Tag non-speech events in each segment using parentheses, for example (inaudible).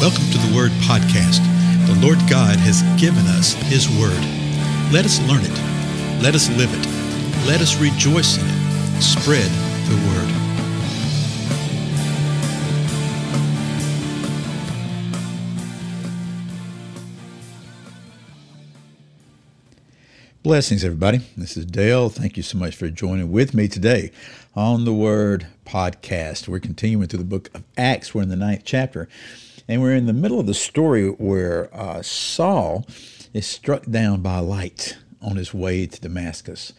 Welcome to the Word Podcast. The Lord God has given us His Word. Let us learn it. Let us live it. Let us rejoice in it. Spread the Word. Blessings, everybody. This is Dale. Thank you so much for joining with me today on the Word Podcast. We're continuing through the book of Acts. We're in the ninth chapter, and we're in the middle of the story where uh, Saul is struck down by light on his way to Damascus.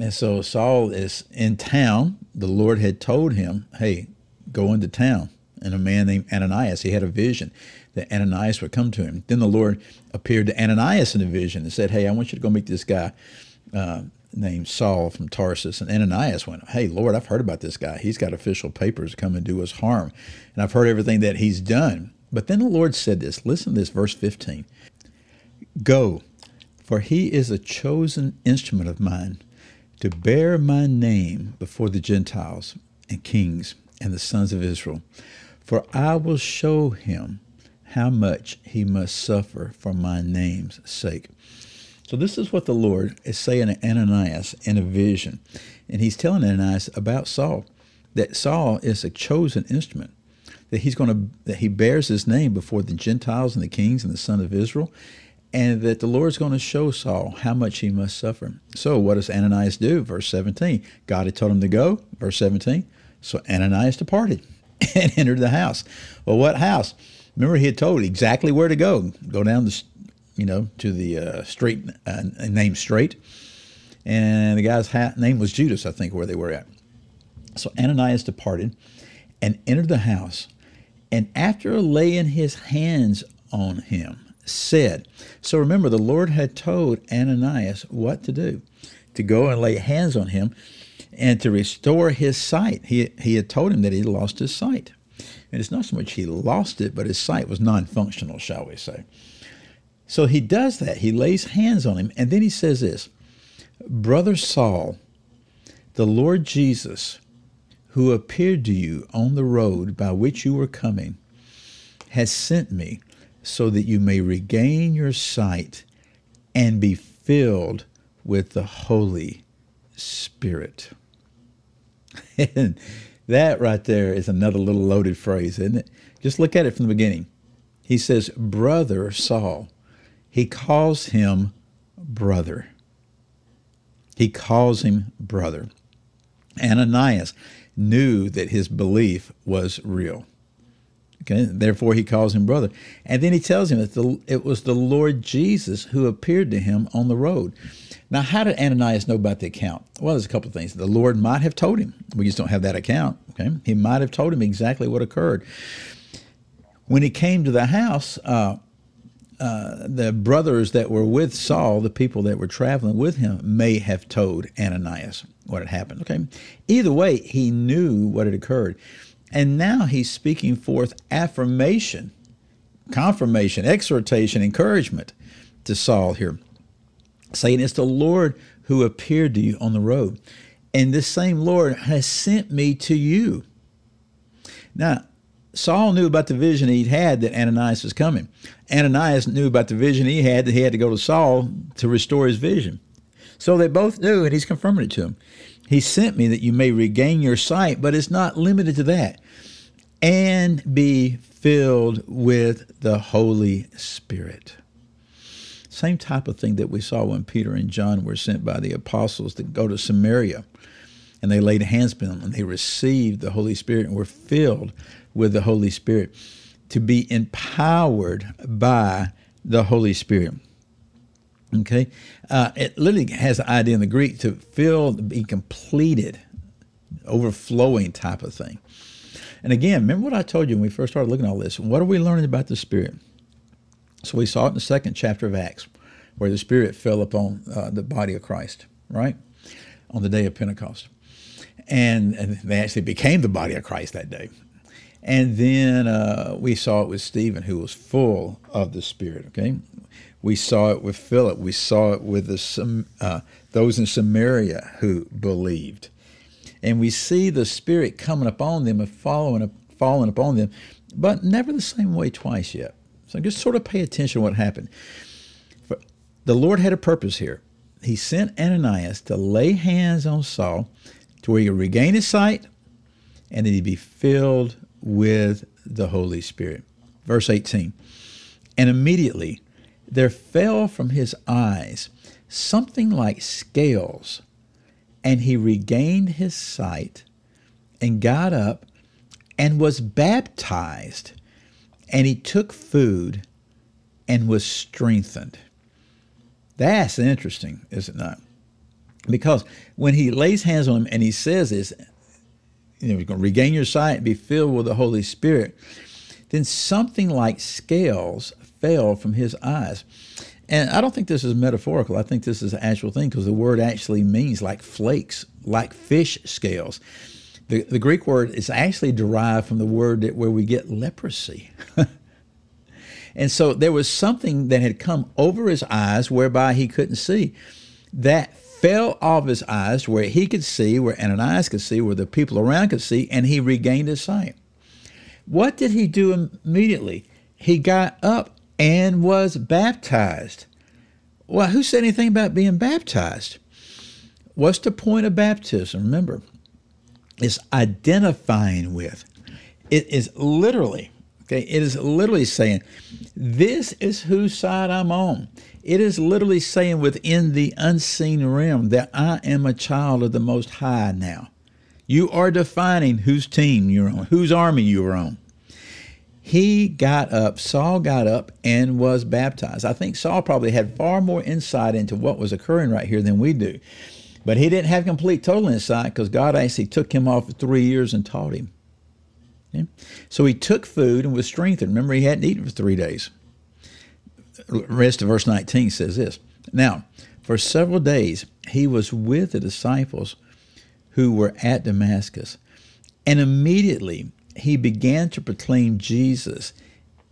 And so Saul is in town. The Lord had told him, hey, go into town. And a man named Ananias, he had a vision that Ananias would come to him. Then the Lord appeared to Ananias in a vision and said, hey, I want you to go meet this guy. Uh, named Saul from Tarsus. And Ananias went, Hey, Lord, I've heard about this guy. He's got official papers to come and do us harm. And I've heard everything that he's done. But then the Lord said this listen to this, verse 15 Go, for he is a chosen instrument of mine to bear my name before the Gentiles and kings and the sons of Israel. For I will show him how much he must suffer for my name's sake. So, this is what the Lord is saying to Ananias in a vision. And he's telling Ananias about Saul, that Saul is a chosen instrument that he's going to that he bears his name before the Gentiles and the kings and the son of Israel, and that the Lord's going to show Saul how much he must suffer. So what does Ananias do? Verse 17. God had told him to go. Verse 17. So Ananias departed (laughs) and entered the house. Well, what house? Remember, he had told exactly where to go. Go down the, you know, to the uh, street uh, named Straight, and the guy's name was Judas, I think, where they were at. So Ananias departed and entered the house and after laying his hands on him, said, So remember, the Lord had told Ananias what to do to go and lay hands on him and to restore his sight. He, he had told him that he lost his sight. And it's not so much he lost it, but his sight was non functional, shall we say. So he does that. He lays hands on him, and then he says this Brother Saul, the Lord Jesus, who appeared to you on the road by which you were coming, has sent me so that you may regain your sight and be filled with the Holy Spirit. (laughs) and that right there is another little loaded phrase, isn't it? Just look at it from the beginning. He says, Brother Saul. He calls him brother. He calls him brother. Ananias knew that his belief was real. Okay, therefore he calls him brother. And then he tells him that the, it was the Lord Jesus who appeared to him on the road. Now, how did Ananias know about the account? Well, there's a couple of things. The Lord might have told him. We just don't have that account. Okay, he might have told him exactly what occurred. When he came to the house, uh, uh, the brothers that were with Saul, the people that were traveling with him, may have told Ananias what had happened. Okay. Either way, he knew what had occurred. And now he's speaking forth affirmation, confirmation, exhortation, encouragement to Saul here, saying, It's the Lord who appeared to you on the road. And this same Lord has sent me to you. Now, Saul knew about the vision he'd had that Ananias was coming. Ananias knew about the vision he had that he had to go to Saul to restore his vision. So they both knew, and he's confirming it to him. He sent me that you may regain your sight, but it's not limited to that. And be filled with the Holy Spirit. Same type of thing that we saw when Peter and John were sent by the apostles to go to Samaria. And they laid hands on them and they received the Holy Spirit and were filled with the Holy Spirit to be empowered by the Holy Spirit. Okay, uh, it literally has the idea in the Greek to fill, be completed, overflowing type of thing. And again, remember what I told you when we first started looking at all this. What are we learning about the Spirit? So we saw it in the second chapter of Acts, where the Spirit fell upon uh, the body of Christ, right, on the day of Pentecost, and, they actually became the body of Christ that day. And then uh, we saw it with Stephen, who was full of the Spirit. Okay, we saw it with Philip. We saw it with the, uh, those in Samaria who believed. And we see the Spirit coming upon them and following, falling upon them but never the same way twice yet. So just sort of pay attention to what happened. For the Lord had a purpose here. He sent Ananias to lay hands on Saul to where he would regain his sight and that he'd be filled with the Holy Spirit. Verse 18 And immediately there fell from his eyes something like scales, and he regained his sight and got up and was baptized. And he took food and was strengthened. That's interesting, is it not? Because when he lays hands on him and he says this, you know, you're going to regain your sight, and be filled with the Holy Spirit, then something like scales fell from his eyes. And I don't think this is metaphorical. I think this is an actual thing because the word actually means like flakes, like fish scales. The, the Greek word is actually derived from the word that, where we get leprosy. (laughs) and so there was something that had come over his eyes whereby he couldn't see. That fell off his eyes where he could see, where Ananias could see, where the people around could see, and he regained his sight. What did he do immediately? He got up and was baptized. Well, who said anything about being baptized? What's the point of baptism? Remember, it's identifying with. It is literally, okay, it is literally saying, this is whose side I'm on. It is literally saying within the unseen realm that I am a child of the Most High now. You are defining whose team you're on, whose army you're on. He got up, Saul got up and was baptized. I think Saul probably had far more insight into what was occurring right here than we do. But he didn't have complete total insight because God actually took him off for three years and taught him. Okay? So he took food and was strengthened. Remember, he hadn't eaten for three days rest of verse 19 says this Now, for several days he was with the disciples who were at Damascus, and immediately he began to proclaim Jesus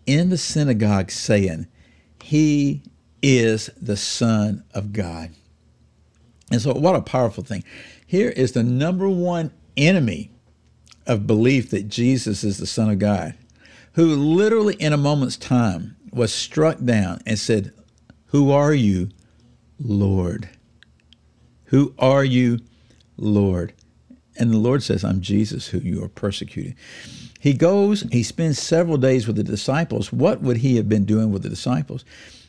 in the synagogue, saying, He is the Son of God. And so, what a powerful thing. Here is the number one enemy of belief that Jesus is the Son of God, who literally, in a moment's time, was struck down and said, Who are you, Lord? Who are you, Lord? And the Lord says, I'm Jesus who you are persecuting. He goes, he spends several days with the disciples. What would he have been doing with the disciples?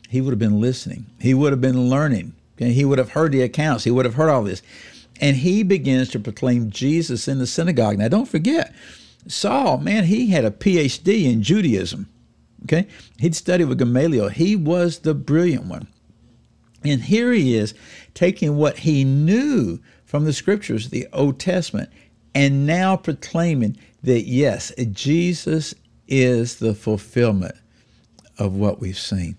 He would have been listening, he would have been learning. Okay? He would have heard the accounts, he would have heard all this. And he begins to proclaim Jesus in the synagogue. Now, don't forget, Saul, man, he had a PhD in Judaism. Okay? He'd studied with Gamaliel. He was the brilliant one. And here he is taking what he knew from the scriptures, the Old Testament, and now proclaiming that yes, Jesus is the fulfillment of what we've seen.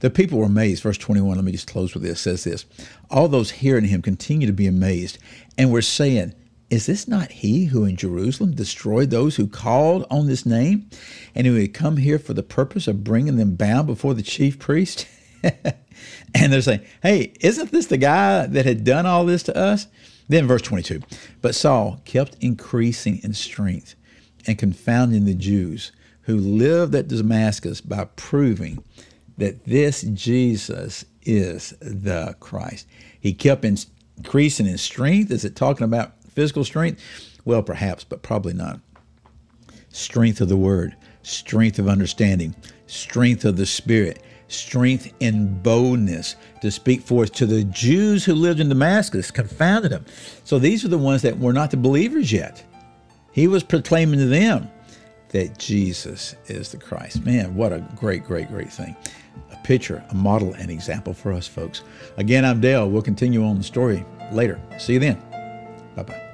The people were amazed. Verse 21, let me just close with this, says this. All those hearing him continue to be amazed and were saying, is this not he who in Jerusalem destroyed those who called on this name and who had come here for the purpose of bringing them bound before the chief priest? (laughs) and they're saying, Hey, isn't this the guy that had done all this to us? Then, verse 22 But Saul kept increasing in strength and confounding the Jews who lived at Damascus by proving that this Jesus is the Christ. He kept increasing in strength. Is it talking about Physical strength? Well, perhaps, but probably not. Strength of the word, strength of understanding, strength of the spirit, strength in boldness to speak forth to the Jews who lived in Damascus, confounded them. So these are the ones that were not the believers yet. He was proclaiming to them that Jesus is the Christ. Man, what a great, great, great thing. A picture, a model, an example for us folks. Again, I'm Dale. We'll continue on the story later. See you then. Bye bye.